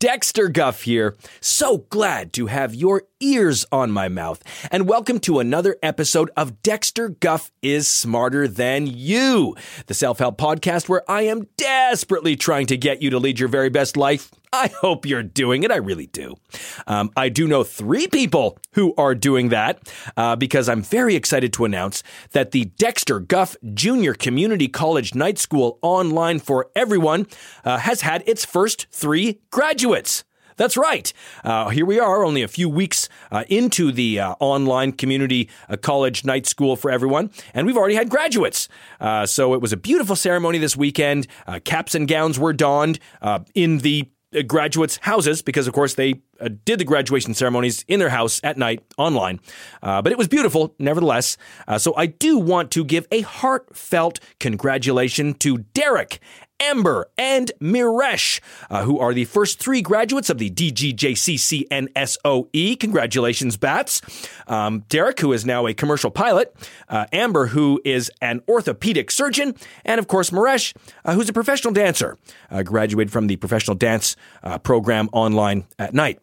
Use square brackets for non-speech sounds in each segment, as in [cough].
Dexter Guff here. So glad to have your ears on my mouth. And welcome to another episode of Dexter Guff is Smarter Than You, the self help podcast where I am desperately trying to get you to lead your very best life. I hope you're doing it. I really do. Um, I do know three people who are doing that uh, because I'm very excited to announce that the Dexter Guff Junior Community College Night School online for everyone uh, has had its first three graduates. That's right. Uh, here we are, only a few weeks uh, into the uh, online community uh, college night school for everyone, and we've already had graduates. Uh, so it was a beautiful ceremony this weekend. Uh, caps and gowns were donned in the graduates' houses because, of course, they uh, did the graduation ceremonies in their house at night online. Uh, but it was beautiful, nevertheless. Uh, so I do want to give a heartfelt congratulation to Derek Amber, and Miresh, uh, who are the first three graduates of the DGJCCNSOE. Congratulations, Bats. Um, Derek, who is now a commercial pilot, uh, Amber, who is an orthopedic surgeon, and of course, Miresh, uh, who's a professional dancer, uh, graduated from the professional dance uh, program online at night.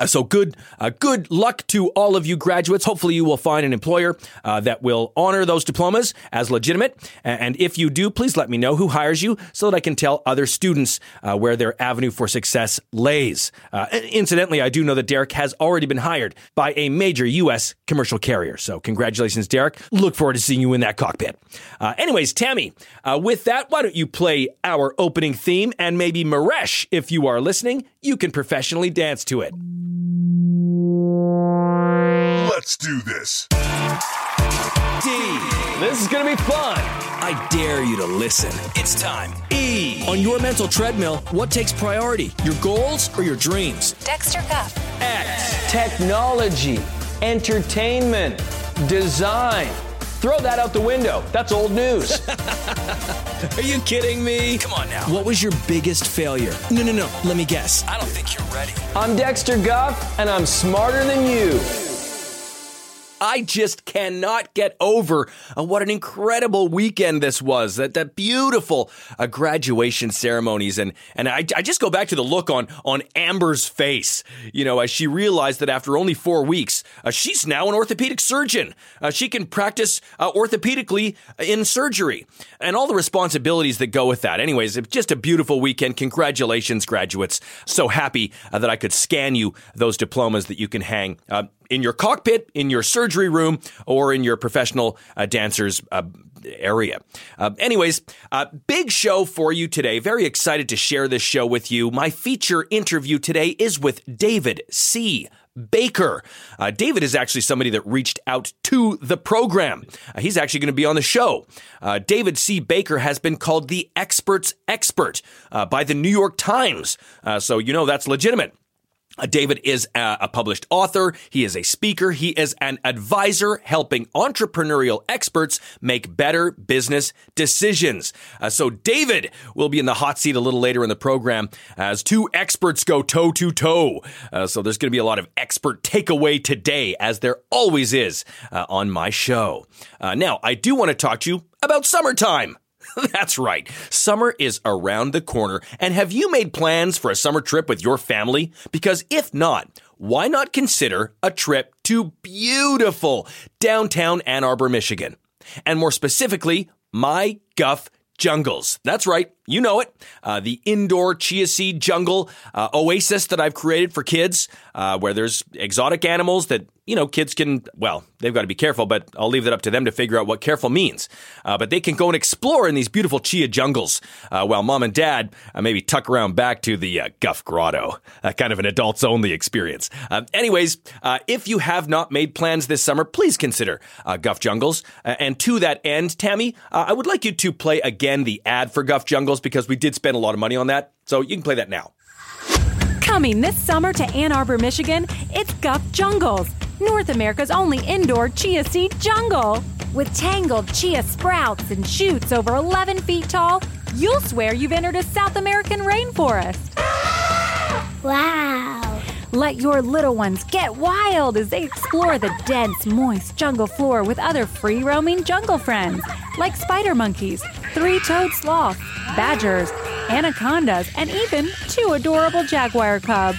Uh, so good, uh, good luck to all of you graduates. Hopefully, you will find an employer uh, that will honor those diplomas as legitimate. And if you do, please let me know who hires you so that I can tell other students uh, where their avenue for success lays. Uh, incidentally, I do know that Derek has already been hired by a major U.S. commercial carrier. So congratulations, Derek. Look forward to seeing you in that cockpit. Uh, anyways, Tammy, with that, why don't you play our opening theme and maybe Maresh, if you are listening, you can professionally dance to it. Let's do this. D. This is going to be fun. I dare you to listen. It's time. E. On your mental treadmill, what takes priority? Your goals or your dreams? Dexter Guff. X. Technology, entertainment, design. Throw that out the window. That's old news. [laughs] Are you kidding me? Come on now. What was your biggest failure? No, no, no. Let me guess. I don't think you're ready. I'm Dexter Guff, and I'm smarter than you. I just cannot get over uh, what an incredible weekend this was. That that beautiful uh, graduation ceremonies, and and I, I just go back to the look on on Amber's face. You know, as she realized that after only four weeks, uh, she's now an orthopedic surgeon. Uh, she can practice uh, orthopedically in surgery, and all the responsibilities that go with that. Anyways, just a beautiful weekend. Congratulations, graduates! So happy uh, that I could scan you those diplomas that you can hang in your cockpit, in your surgery room, or in your professional uh, dancer's uh, area. Uh, anyways, uh, big show for you today. Very excited to share this show with you. My feature interview today is with David C. Baker. Uh, David is actually somebody that reached out to the program. Uh, he's actually going to be on the show. Uh, David C. Baker has been called the expert's expert uh, by the New York Times. Uh, so, you know, that's legitimate. Uh, David is a, published author. He is a speaker. He is an advisor helping entrepreneurial experts make better business decisions. Uh, so David will be in the hot seat a little later in the program as two experts go toe to toe. Uh, so there's going to be a lot of expert takeaway today, as there always is uh, on my show. Uh, now, I do want to talk to you about summertime. [laughs] That's right. Summer is around the corner. And have you made plans for a summer trip with your family? Because if not, why not consider a trip to beautiful downtown Ann Arbor, Michigan? And more specifically, My Guff Jungles. That's right. You know it. Uh, the indoor chia seed jungle uh, oasis that I've created for kids, uh, where there's exotic animals that, you know, kids can, well, they've got to be careful, but I'll leave that up to them to figure out what careful means. Uh, but they can go and explore in these beautiful chia jungles uh, while mom and dad uh, maybe tuck around back to the Guff Grotto. kind of an adults only experience. anyways, if you have not made plans this summer, please consider Guff Jungles. and to that end, Tammy, I would like you to play again the ad for Guff Jungles because we did spend a lot of money on that. So you can play that now. Coming this summer to Ann Arbor, Michigan, it's Guff Jungles, North America's only indoor chia seed jungle. With tangled chia sprouts and shoots over 11 feet tall, you'll swear you've entered a South American rainforest. Wow. Let your little ones get wild as they explore the dense, moist jungle floor with other free roaming jungle friends like spider monkeys, three toed sloths, badgers, anacondas, and even two adorable jaguar cubs.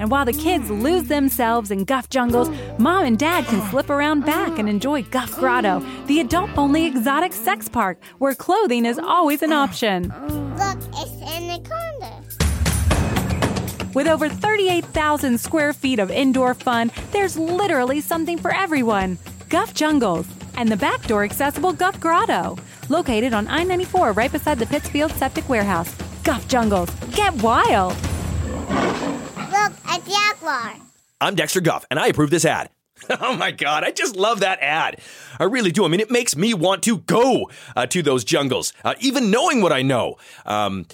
And while the kids lose themselves in Guff jungles, mom and dad can slip around back and enjoy Guff Grotto, the adult only exotic sex park where clothing is always an option. Look, it's anaconda. With over 38,000 square feet of indoor fun, there's literally something for everyone. Guff Jungles and the backdoor accessible Guff Grotto, located on I 94 right beside the Pittsfield Septic Warehouse. Guff Jungles, get wild! Look, a jaguar. I'm Dexter Guff, and I approve this ad. [laughs] Oh my God, I just love that ad. I really do. I mean, it makes me want to go uh, to those jungles, uh, even knowing what I know. Um,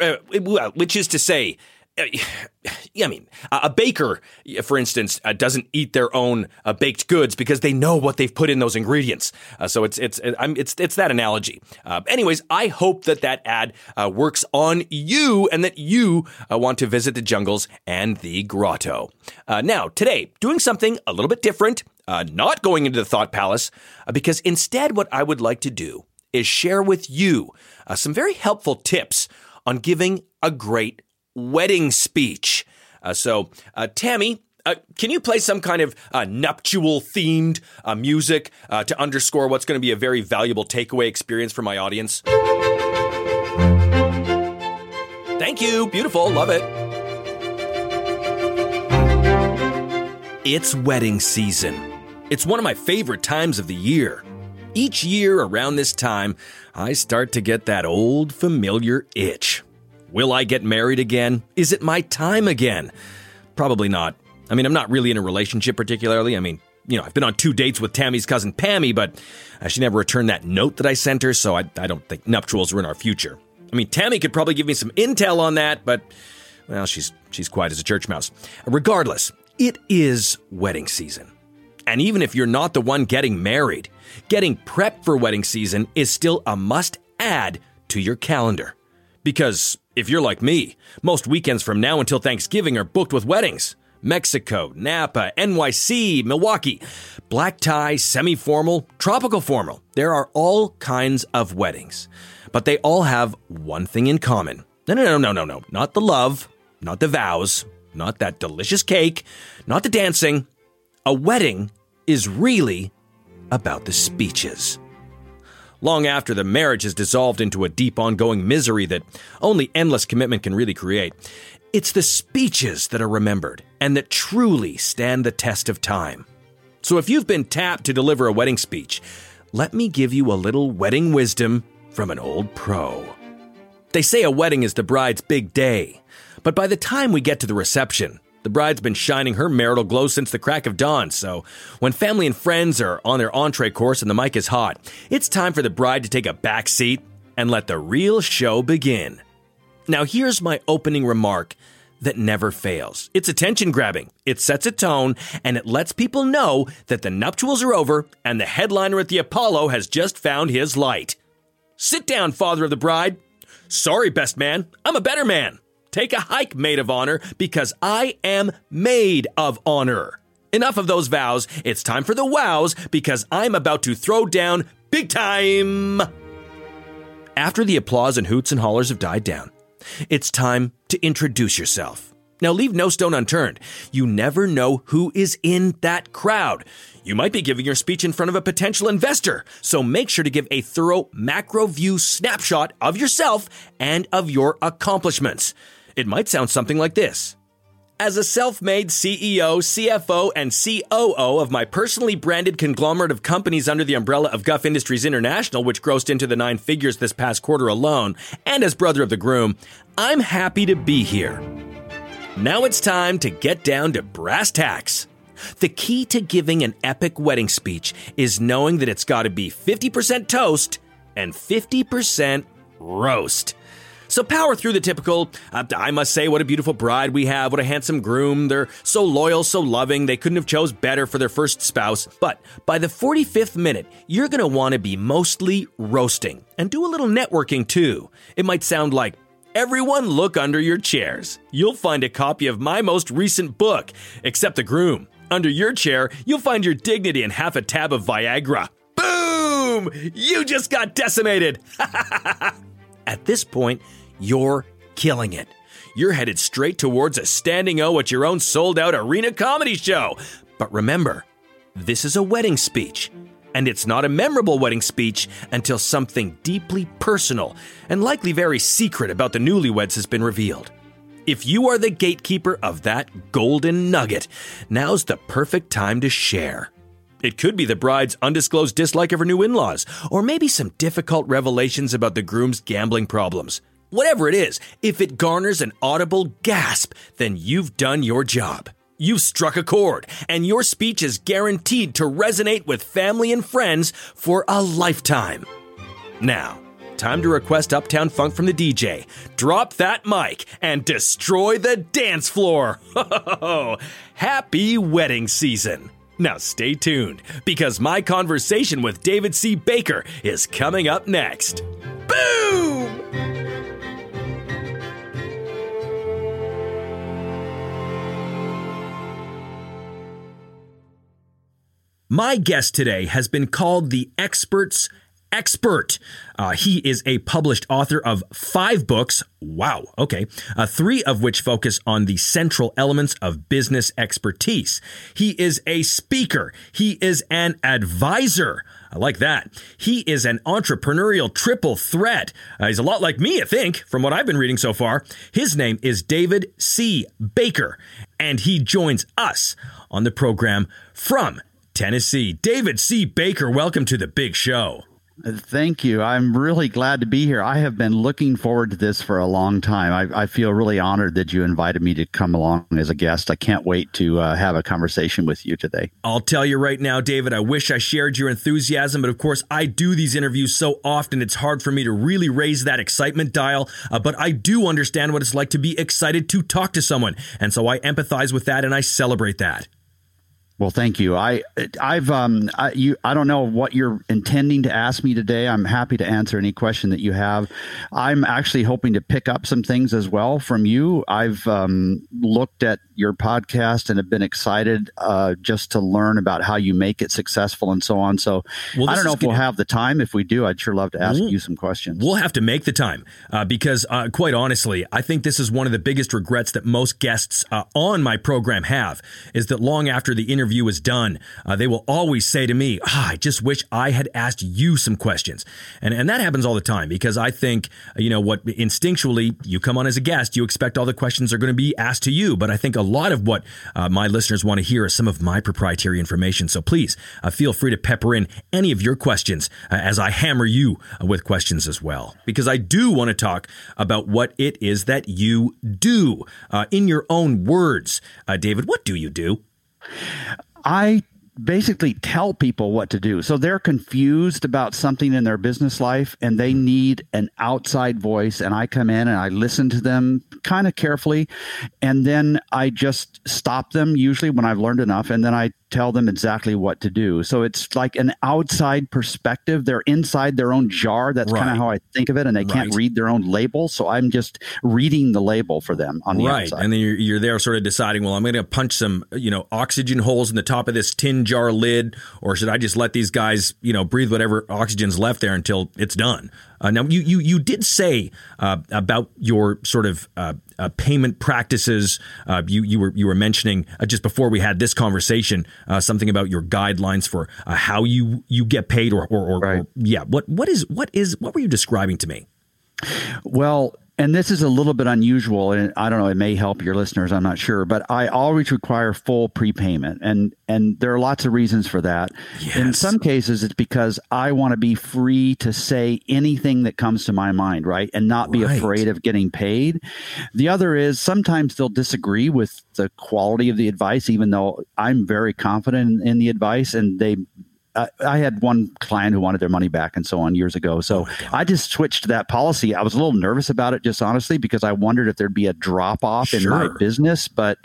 uh, uh which is to say, [sighs] I mean, a baker, for instance, uh, doesn't eat their own uh, baked goods because they know what they've put in those ingredients. Uh, so it's it's it's it's that analogy. Uh, anyways, I hope that that ad works on you and that you want to visit the jungles and the grotto. now, today, doing something a little bit different, not going into the thought palace, because instead, what I would like to do is share with you some very helpful tips on giving a great wedding speech. Uh, so, uh, Tammy, uh, can you play some kind of uh, nuptial themed uh, music uh, to underscore what's going to be a very valuable takeaway experience for my audience? Thank you. Beautiful. Love it. It's wedding season. It's one of my favorite times of the year. Each year around this time, I start to get that old familiar itch. Will I get married again? Is it my time again? Probably not. I mean, I'm not really in a relationship particularly. I mean, you know, I've been on two dates with Tammy's cousin Pammy, but uh, she never returned that note that I sent her, so I, I don't think nuptials are in our future. I mean, Tammy could probably give me some intel on that, but well, she's she's quiet as a church mouse. Regardless, it is wedding season. And even if you're not the one getting married, getting prepped for wedding season is still a must add to your calendar. Because if you're like me, most weekends from now until Thanksgiving are booked with weddings. Mexico, Napa, NYC, Milwaukee, black tie, semi formal, tropical formal. There are all kinds of weddings. But they all have one thing in common. No, no, no, no, no, no. Not the love, not the vows, not that delicious cake, not the dancing. A wedding is really about the speeches long after the marriage has dissolved into a deep ongoing misery that only endless commitment can really create. It's the speeches that are remembered and that truly stand the test of time. So if you've been tapped to deliver a wedding speech, let me give you a little wedding wisdom from an old pro. They say a wedding is the bride's big day, but by the time we get to the reception, the bride's been shining her marital glow since the crack of dawn, so when family and friends are on their entree course and the mic is hot, it's time for the bride to take a back seat and let the real show begin. Now, here's my opening remark that never fails. It's attention grabbing, it sets a tone, and it lets people know that the nuptials are over and the headliner at the Apollo has just found his light. Sit down, father of the bride. Sorry, best man, I'm a better man. Take a hike, maid of honor, because I am made of honor. Enough of those vows. It's time for the wows because I'm about to throw down big time. After the applause and hoots and hollers have died down, it's time to introduce yourself. Now, leave no stone unturned. You never know who is in that crowd. You might be giving your speech in front of a potential investor, so make sure to give a thorough macro view snapshot of yourself and of your accomplishments. It might sound something like this. As a self made CEO, CFO, and COO of my personally branded conglomerate of companies under the umbrella of Guff Industries International, which grossed into the nine figures this past quarter alone, and as brother of the groom, I'm happy to be here. Now it's time to get down to brass tacks. The key to giving an epic wedding speech is knowing that it's got to be 50% toast and 50% roast. So power through the typical, uh, I must say, what a beautiful bride we have, what a handsome groom, they're so loyal, so loving, they couldn't have chose better for their first spouse. But by the 45th minute, you're going to want to be mostly roasting and do a little networking too. It might sound like, Everyone look under your chairs. You'll find a copy of my most recent book, except the groom. Under your chair, you'll find your dignity and half a tab of Viagra. Boom! You just got decimated! [laughs] At this point, you're killing it. You're headed straight towards a standing O at your own sold out arena comedy show. But remember, this is a wedding speech. And it's not a memorable wedding speech until something deeply personal and likely very secret about the newlyweds has been revealed. If you are the gatekeeper of that golden nugget, now's the perfect time to share. It could be the bride's undisclosed dislike of her new in laws, or maybe some difficult revelations about the groom's gambling problems. Whatever it is, if it garners an audible gasp, then you've done your job. You've struck a chord, and your speech is guaranteed to resonate with family and friends for a lifetime. Now, time to request Uptown Funk from the DJ. Drop that mic and destroy the dance floor. [laughs] Happy wedding season. Now stay tuned because my conversation with David C. Baker is coming up next. Boom! My guest today has been called the expert's expert. Uh, he is a published author of five books. Wow. Okay. Uh, three of which focus on the central elements of business expertise. He is a speaker. He is an advisor. I like that. He is an entrepreneurial triple threat. Uh, he's a lot like me, I think, from what I've been reading so far. His name is David C. Baker, and he joins us on the program from Tennessee. David C. Baker, welcome to the big show. Thank you. I'm really glad to be here. I have been looking forward to this for a long time. I, I feel really honored that you invited me to come along as a guest. I can't wait to uh, have a conversation with you today. I'll tell you right now, David, I wish I shared your enthusiasm, but of course, I do these interviews so often, it's hard for me to really raise that excitement dial. Uh, but I do understand what it's like to be excited to talk to someone. And so I empathize with that and I celebrate that. Well, thank you. I, I've, um, I, you, I don't know what you're intending to ask me today. I'm happy to answer any question that you have. I'm actually hoping to pick up some things as well from you. I've um, looked at your podcast and have been excited uh, just to learn about how you make it successful and so on. So well, I don't know if we'll have the time. If we do, I'd sure love to ask we'll, you some questions. We'll have to make the time uh, because, uh, quite honestly, I think this is one of the biggest regrets that most guests uh, on my program have is that long after the interview interview is done, uh, they will always say to me, ah, I just wish I had asked you some questions. And, and that happens all the time because I think, you know, what instinctually you come on as a guest, you expect all the questions are going to be asked to you. But I think a lot of what uh, my listeners want to hear is some of my proprietary information. So please uh, feel free to pepper in any of your questions uh, as I hammer you uh, with questions as well. Because I do want to talk about what it is that you do uh, in your own words. David, what do you do? I basically tell people what to do. So they're confused about something in their business life and they need an outside voice. And I come in and I listen to them kind of carefully. And then I just stop them usually when I've learned enough. And then I tell them exactly what to do. So it's like an outside perspective. They're inside their own jar. That's right. kind of how I think of it. And they can't read their own label. So I'm just reading the label for them on the right. outside. And then you're, you're there sort of deciding, well, I'm going to punch some, you know, oxygen holes in the top of this tin jar lid, or should I just let these guys, you know, breathe whatever oxygen's left there until it's done? Uh, now, you you you did say uh, about your sort of uh, uh, payment practices. Uh, you you were you were mentioning uh, just before we had this conversation uh, something about your guidelines for uh, how you you get paid or or, or, or yeah. What what is what is what were you describing to me? Well, and this is a little bit unusual, and I don't know. It may help your listeners. I'm not sure, but I always require full prepayment, and and there are lots of reasons for that. In some cases, it's because I want to be free to say anything that comes to my mind, right, and not be Right. afraid of getting paid. The other is sometimes they'll disagree with the quality of the advice, even though I'm very confident in the advice, and they I I had one client who wanted their money back and so on years ago. So oh I just switched to that policy. I was a little nervous about it, just honestly, because I wondered if there'd be a drop off in my business. But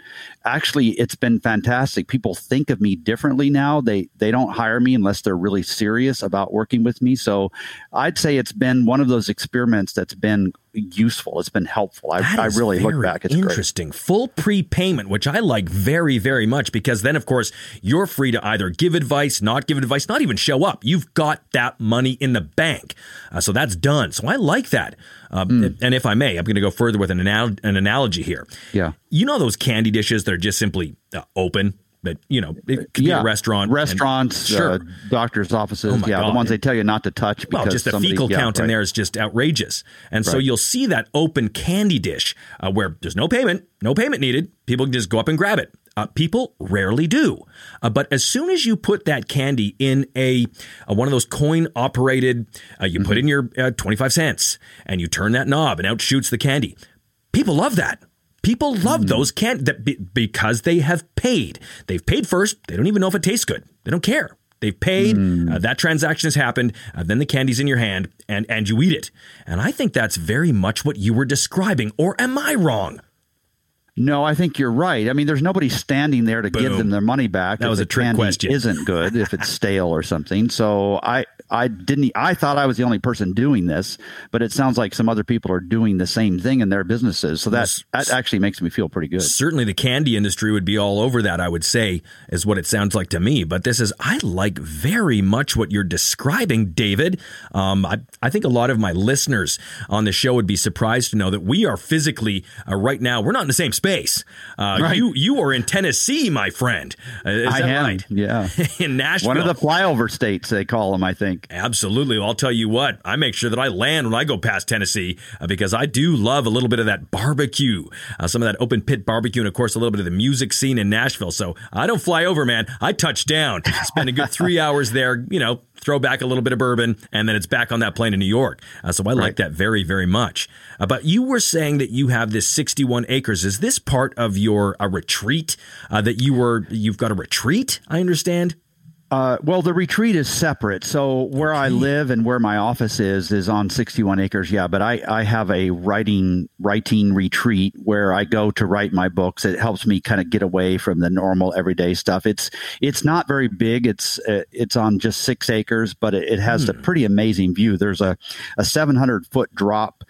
actually, it's been fantastic. People think of me differently now. They they don't hire me unless they're really serious about working with me. So I'd say it's been one of those experiments that's been useful. It's been helpful. I, I really look back. It's great. interesting. Full prepayment, which I like very, very much because then, of course, you're free to either give advice, not give advice, not even show up. You've got that money in the bank. Uh, so that's done. So I like that. Um, And if I may, I'm going to go further with an, anal- an analogy here. Yeah. You know those candy dishes that are just simply uh, open? That, you know, it could be a restaurant. and- restaurants, sure. uh, doctors' offices. Oh yeah, God. the ones they tell you not to touch because Well, just the somebody- fecal yeah, count in there is just outrageous. And so you'll see that open candy dish uh, where there's no payment, no payment needed. People can just go up and grab it. Uh, people rarely do. Uh, but as soon as you put that candy in a, uh one of those coin operated, uh, you put in your uh, 25 cents and you turn that knob and out shoots the candy. People love that. People love those can that be, because they have paid. They've paid first. They don't even know if it tastes good. They don't care. They've paid. Uh, that transaction has happened. Uh, then the candy's in your hand, and and you eat it. And I think that's very much what you were describing. Or am I wrong? No, I think you're right. I mean, there's nobody standing there to give them their money back. That was a trick candy question. Isn't good if it's stale or something. So I, I didn't. I thought I was the only person doing this, but it sounds like some other people are doing the same thing in their businesses. So that that actually makes me feel pretty good. Certainly, the candy industry would be all over that. I would say is what it sounds like to me. But this is I like very much what you're describing, David. Um, I I think a lot of my listeners on the show would be surprised to know that we are physically uh, right now. We're not in the same space. Uh, Right. You you are in Tennessee, my friend. Uh, is I am. right? Yeah. [laughs] in Nashville. One of the flyover states they call them, I think. Absolutely. Well, I'll tell you what, I make sure that I land when I go past Tennessee uh, because I do love a little bit of that barbecue, uh, some of that open pit barbecue, and of course, a little bit of the music scene in Nashville. So I don't fly over, man. I touch down, spend a good three [laughs] hours there, you know, throw back a little bit of bourbon, and then it's back on that plane to New York. Uh, so I like that very, very much. Uh, but you were saying that you have this 61 acres. Is this part of your a retreat uh, that you were, you've got a retreat, I understand? Uh, well, the retreat is separate. So where I live and where my office is is on 61 acres. Yeah, but I, I have a writing writing retreat where I go to write my books. It helps me kind of get away from the normal everyday stuff. It's it's not very big. It's uh, it's on just six acres, but it, it has a pretty amazing view. There's a a 700 foot drop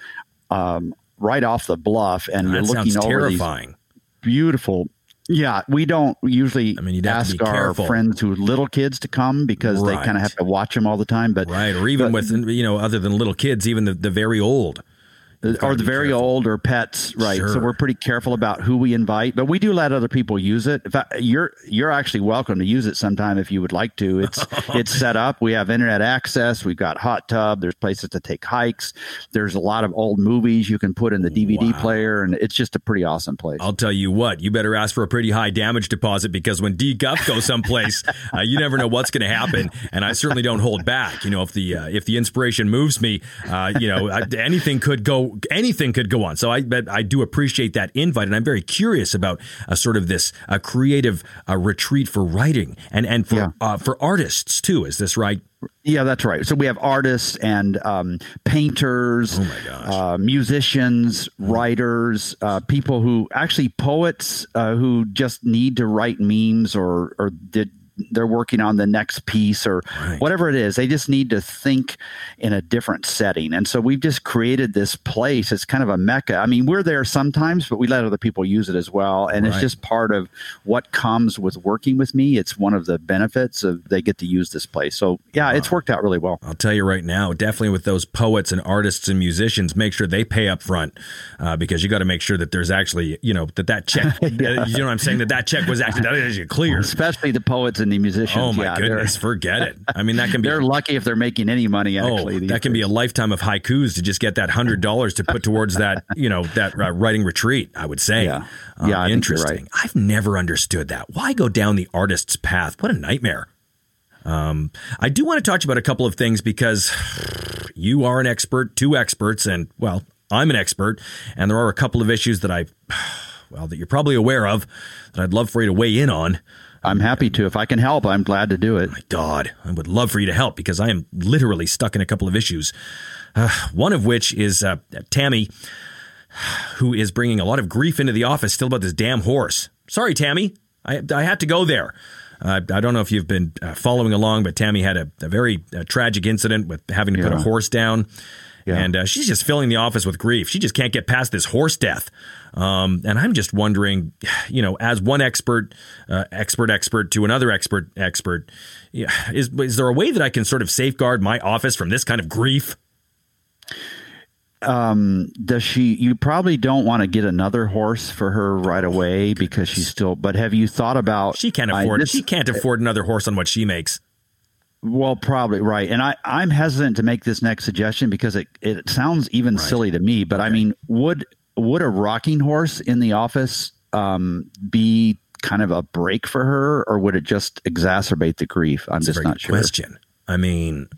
um, right off the bluff, and That you're looking sounds over these terrifying. beautiful. Yeah, we don't usually I mean, you'd ask our careful. friends who little kids to come because they kind of have to watch them all the time. But Right, or even but- with you know, other than little kids, even the, the very old. Or the very old or pets, right? So we're pretty careful about who we invite, but we do let other people use it. In fact, you're you're actually welcome to use it sometime if you would like to. It's [laughs] it's set up. We have internet access. We've got hot tub. There's places to take hikes. There's a lot of old movies you can put in the DVD player, and it's just a pretty awesome place. I'll tell you what, you better ask for a pretty high damage deposit because when D Guff goes someplace, [laughs] uh, you never know what's going to happen. And I certainly don't hold back. You know, if the uh, if the inspiration moves me, uh, you know, anything could go anything could go on. So I I do appreciate that invite, and I'm very curious about uh, sort of this uh, creative uh, retreat for writing and and for Yeah. uh, for artists too. Is this right? Yeah, that's right. So we have artists and um, painters, uh, musicians, writers, uh, people who actually poets uh, who just need to write memes or or did they're working on the next piece or Right. whatever it is. They just need to think in a different setting. And so we've just created this place. It's kind of a mecca. I mean, we're there sometimes, but we let other people use it as well. And it's just part of what comes with working with me. It's one of the benefits of they get to use this place. So yeah, it's worked out really well. I'll tell you right now, definitely with those poets and artists and musicians, make sure they pay up front uh, because you got to make sure that there's actually, you know, that that check, [laughs] uh, you know what I'm saying, that that check was actually, that is actually clear. Especially the poets and the musicians. Oh my Yeah, goodness, forget it. I mean, that can be [laughs] They're lucky if they're making any money. Actually, Oh, that can be a lifetime of haikus to just get that hundred dollars to put towards that, you know, that uh, writing retreat. I would say, Yeah. Uh, Yeah, I think you're interesting. I've never understood that. Why go down the artist's path? What a nightmare. Um, I do want to talk about a couple of things because [sighs] you are an expert, two experts, and well, I'm an expert, and there are a couple of issues that I, [sighs] well, that you're probably aware of that I'd love for you to weigh in on. I'm happy to. If I can help, I'm glad to do it. My God, I would love for you to help because I am literally stuck in a couple of issues. Uh, one of which is uh, Tammy, who is bringing a lot of grief into the office still about this damn horse. Sorry, Tammy, I, I had to go there. Uh, I don't know if you've been uh, following along, but Tammy had a, a very uh, tragic incident with having to put a horse down. Yeah. And uh, she's just filling the office with grief. She just can't get past this horse death. Um, and I'm just wondering, you know, as one expert, uh, expert, expert to another expert, expert, is is there a way that I can sort of safeguard my office from this kind of grief? Um, does she? You probably don't want to get another horse for her right away because she's still. But have you thought about? She can't I- afford. this- she can't afford another horse on what she makes. Well, probably right. And I, I'm hesitant to make this next suggestion because it, it sounds even silly to me. But I mean, would would a rocking horse in the office um, be kind of a break for her, or would it just exacerbate the grief? I'm That's just not sure. question. I mean,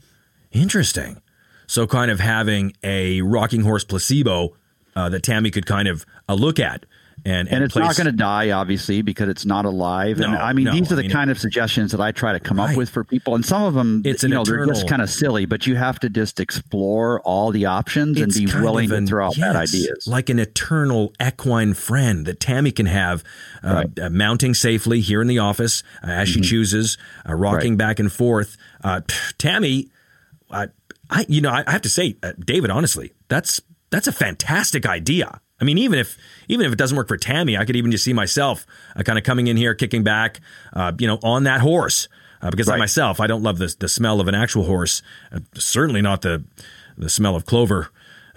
interesting. So, kind of having a rocking horse placebo uh, that Tammy could kind of uh, look at, and And it's not going to die, obviously, because it's not alive. and I mean, no, these are the I mean, kind of suggestions that I try to come Right. up with for people. And some of them, It's you an know, they're just kind of silly, but you have to just explore all the options and be willing of to throw out bad ideas. Like an eternal equine friend that Tammy can have, uh, uh, mounting safely here in the office uh, as she chooses, uh, rocking Mm-hmm. Right. back and forth. Uh, Tammy, I, I, you know, I, I have to say, uh, David, honestly, that's that's a fantastic idea. I mean, even if even if it doesn't work for Tammy, I could even just see myself uh, kind of coming in here, kicking back, uh, you know, on that horse. Uh, because I myself, I don't love the the smell of an actual horse. Uh, certainly not the the smell of clover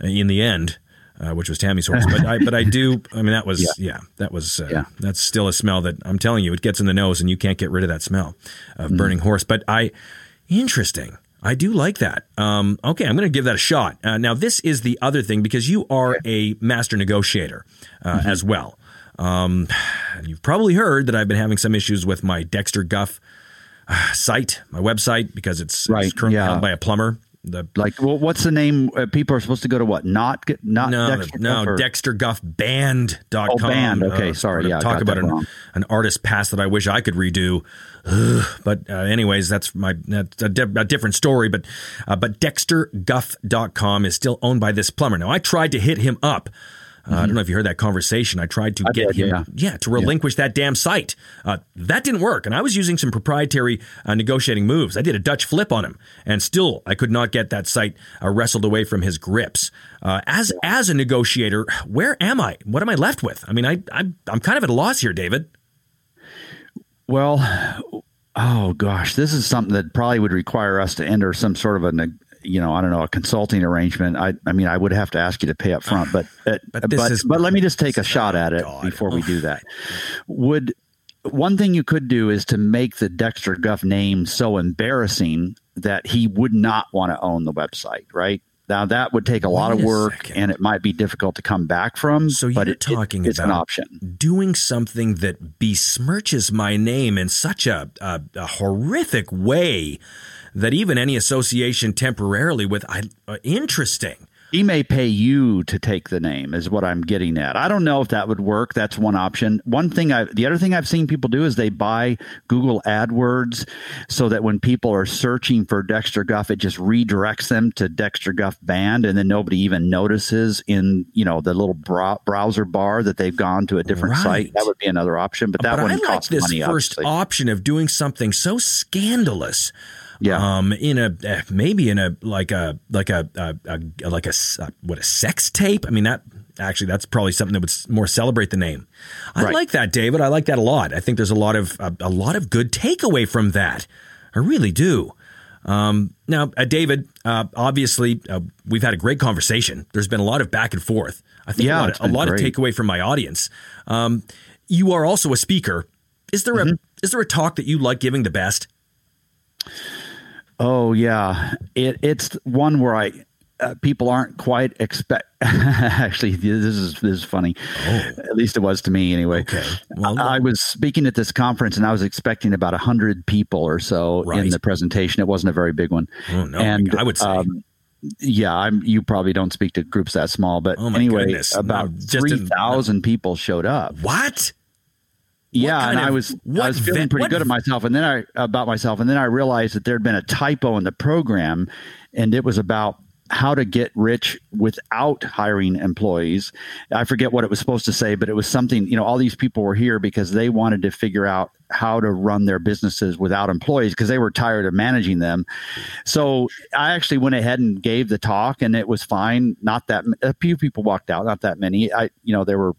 uh, in the end, uh, which was Tammy's horse. But I but I do. I mean, that was [laughs] yeah, that was uh, Yeah. that's still a smell that I'm telling you, it gets in the nose, and you can't get rid of that smell of Mm. burning horse. But I interesting. I do like that. Um, okay, I'm going to give that a shot. Uh, now, this is the other thing because you are a master negotiator uh, Mm-hmm. as well. Um, you've probably heard that I've been having some issues with my Dexter Guff uh, site, my website, because it's, Right, it's currently yeah. held by a plumber. The Like, well, what's the name? Uh, people are supposed to go to what? Not get not no, Dexter no, Guff DexterGuffBand.com. Oh, band. Okay, sorry. Yeah, talk about an, an artist past that I wish I could redo. But uh, anyways, that's my that's a, di- a different story. But uh, but DexterGuff.com is still owned by this plumber. Now I tried to hit him up. Uh, I don't know if you heard that conversation. I tried to Mm-hmm. I get did, him, yeah. to relinquish that damn site. Uh, that didn't work, and I was using some proprietary uh, negotiating moves. I did a Dutch flip on him, and still I could not get that site uh, wrestled away from his grips. Uh, as as a negotiator, where am I? What am I left with? I mean, I, I'm, I'm kind of at a loss here, David. Well, oh gosh, this is something that probably would require us to enter some sort of a, you know, I don't know, a consulting arrangement. I, I mean, I would have to ask you to pay up front, but but uh, But [sighs] but, this but, let me just take a shot at it God. before we do that. [sighs] Would one thing you could do is to make the Dexter Guff name so embarrassing that he would not want to own the website, right? Now that would take a lot of a work, second. and it might be difficult to come back from. So you're but it- it- talking it's about an option. doing something that besmirches my name in such a, a, a horrific way that even any association temporarily with I uh, interesting. He may pay you to take the name, is what I'm getting at. I don't know if that would work. That's one option. One thing I, the other thing I've seen people do is they buy Google AdWords so that when people are searching for Dexter Guff, it just redirects them to Dexter Guff Band, and then nobody even notices in you know the little brow- browser bar that they've gone to a different Right. site. That would be another option, but that but I wouldn't like cost this money. first obviously. option of doing something so scandalous. Yeah. Um, in a eh, maybe in a like a like a, a, a like a uh, what a sex tape. I mean that actually that's probably something that would more celebrate the name. I Right. like that, David. I like that a lot. I think there's a lot of a, a lot of good takeaway from that. I really do. Um, now, uh, David, uh, obviously, uh, we've had a great conversation. There's been a lot of back and forth. I think Yeah, a lot, of, a lot of takeaway from my audience. Um, you are also a speaker. Is there Mm-hmm. a is there a talk that you like giving the best? Oh yeah, it, it's one where I uh, people aren't quite expect. [laughs] Actually, this is this is funny. At least it was to me anyway. Oh. Okay. Well- I, I was speaking at this conference and I was expecting about a hundred people or so Right. in the presentation. It wasn't a very big one. Oh, no, and I would say. um, yeah, I'm. You probably don't speak to groups that small, but Oh, anyway, goodness. about No, three thousand people showed up. What? Yeah, and I was I was feeling pretty what- good at myself, and then I about myself, and then I realized that there had been a typo in the program, and it was about how to get rich without hiring employees. I forget what it was supposed to say, but it was something. You know, all these people were here because they wanted to figure out how to run their businesses without employees because they were tired of managing them. So I actually went ahead and gave the talk, and it was fine. Not that a few people walked out, not that many. I, you know, there were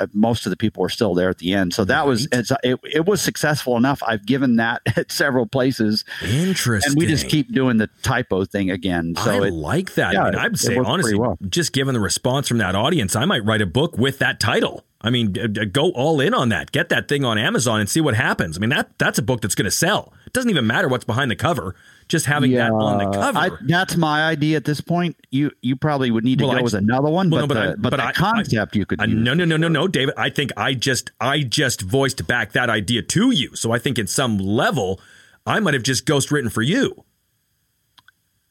Uh, most of the people were still there at the end. So that was it's, uh, it, it was successful enough. I've given that [laughs] at several places, Interesting. and we just keep doing the typo thing again. So I it, like that. yeah, I mean, I'd say honestly, well. just given the response from that audience, I might write a book with that title. I mean, go all in on that. Get that thing on Amazon and see what happens. I mean, that that's a book that's going to sell. It doesn't even matter what's behind the cover. Just having that on the cover. I, that's my idea at this point. You you probably would need to Well, go I with another one, Well, but, no, the, I- but, the I- concept you could no, no, no, no, no, David. I think I just I just voiced back that idea to you. So I think in some level, I might have just ghost written for you.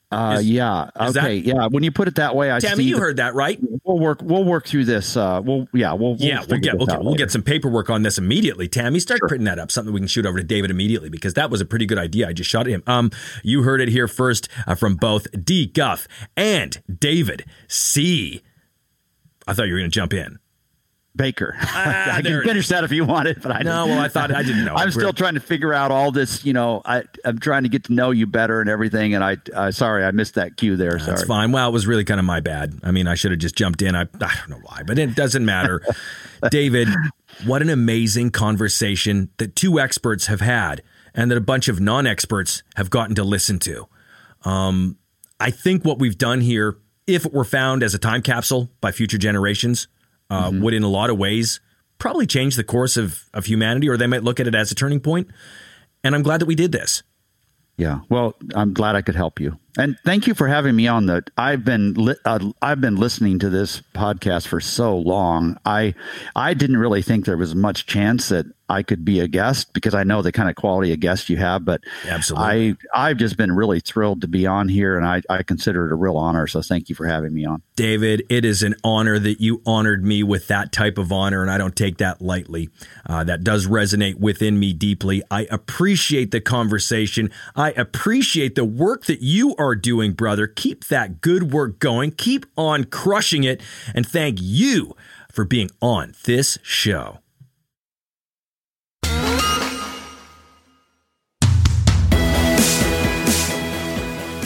Uh, Is- yeah. is that- Okay. yeah. When you put it that way, I Tammy, you the- heard that, right? We'll work. We'll work through this. Uh, we'll yeah. We'll, we'll Yeah, we'll get we'll, get, we'll later. get some paperwork on this immediately. Tammy, start printing that up. Something we can shoot over to David immediately because that was a pretty good idea. I just shot at him. Um, you heard it here first uh, from both D Guff and David C. I thought you were going to jump in. Baker. [laughs] Ah, I can finish that if you want it, but I No, didn't. well, I thought I didn't know. I'm still trying to figure out all this. You know, I I'm trying to get to know you better and everything. And I, uh, sorry, I missed that cue there. That's sorry. fine. Well, it was really kind of my bad. I mean, I should have just jumped in. I, I don't know why, but it doesn't matter. [laughs] David, what an amazing conversation that two experts have had and that a bunch of non experts have gotten to listen to. Um, I think what we've done here, if it were found as a time capsule by future generations, uh, would in a lot of ways probably change the course of, of humanity, or they might look at it as a turning point. And I'm glad that we did this. Yeah. Well, I'm glad I could help you, and thank you for having me on the. I've been li- uh, I've been listening to this podcast for so long. I I didn't really think there was much chance that I could be a guest because I know the kind of quality of guest you have. But Absolutely. I I've just been really thrilled to be on here, and I I consider it a real honor. So thank you for having me on. David, it is an honor that you honored me with that type of honor, and I don't take that lightly. Uh, that does resonate within me deeply. I appreciate the conversation. I appreciate the work that you are doing, brother. Keep that good work going. Keep on crushing it. And thank you for being on this show.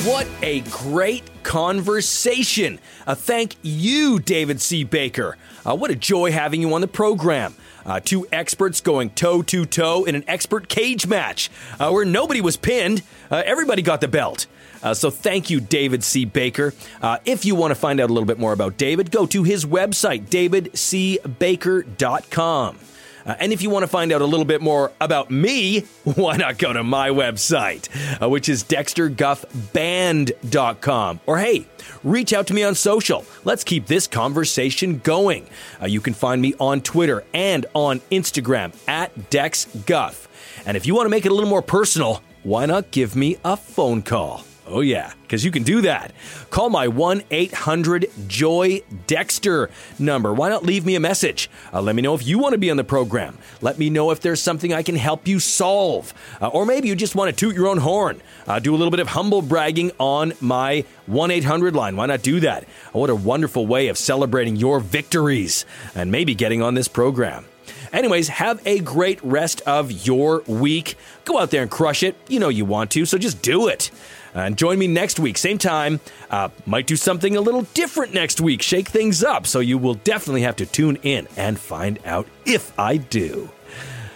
What a great conversation. Uh, thank you, David C. Baker. Uh, what a joy having you on the program. Uh, two experts going toe to toe in an expert cage match uh, where nobody was pinned, uh, everybody got the belt. Uh, so thank you, David C. Baker. Uh, if you want to find out a little bit more about David, go to his website, davidcbaker.com. Uh, and if you want to find out a little bit more about me, [laughs] why not go to my website, uh, which is dexterguffband.com. Or hey, reach out to me on social. Let's keep this conversation going. Uh, you can find me on Twitter and on Instagram at DexGuff. And if you want to make it a little more personal, why not give me a phone call? Oh, yeah, because you can do that. Call my 1 800 Joy Dexter number. Why not leave me a message? Uh, let me know if you want to be on the program. Let me know if there's something I can help you solve. Uh, or maybe you just want to toot your own horn. Uh, do a little bit of humble bragging on my 1 800 line. Why not do that? What a wonderful way of celebrating your victories and maybe getting on this program. Anyways, have a great rest of your week. Go out there and crush it. You know you want to, so just do it. And join me next week, same time. Uh, might do something a little different next week, shake things up. So you will definitely have to tune in and find out if I do.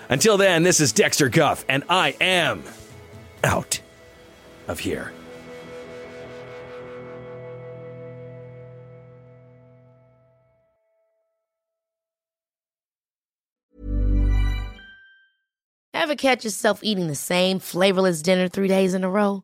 Until then, this is Dexter Guff, and I am out of here. Ever catch yourself eating the same flavorless dinner three days in a row?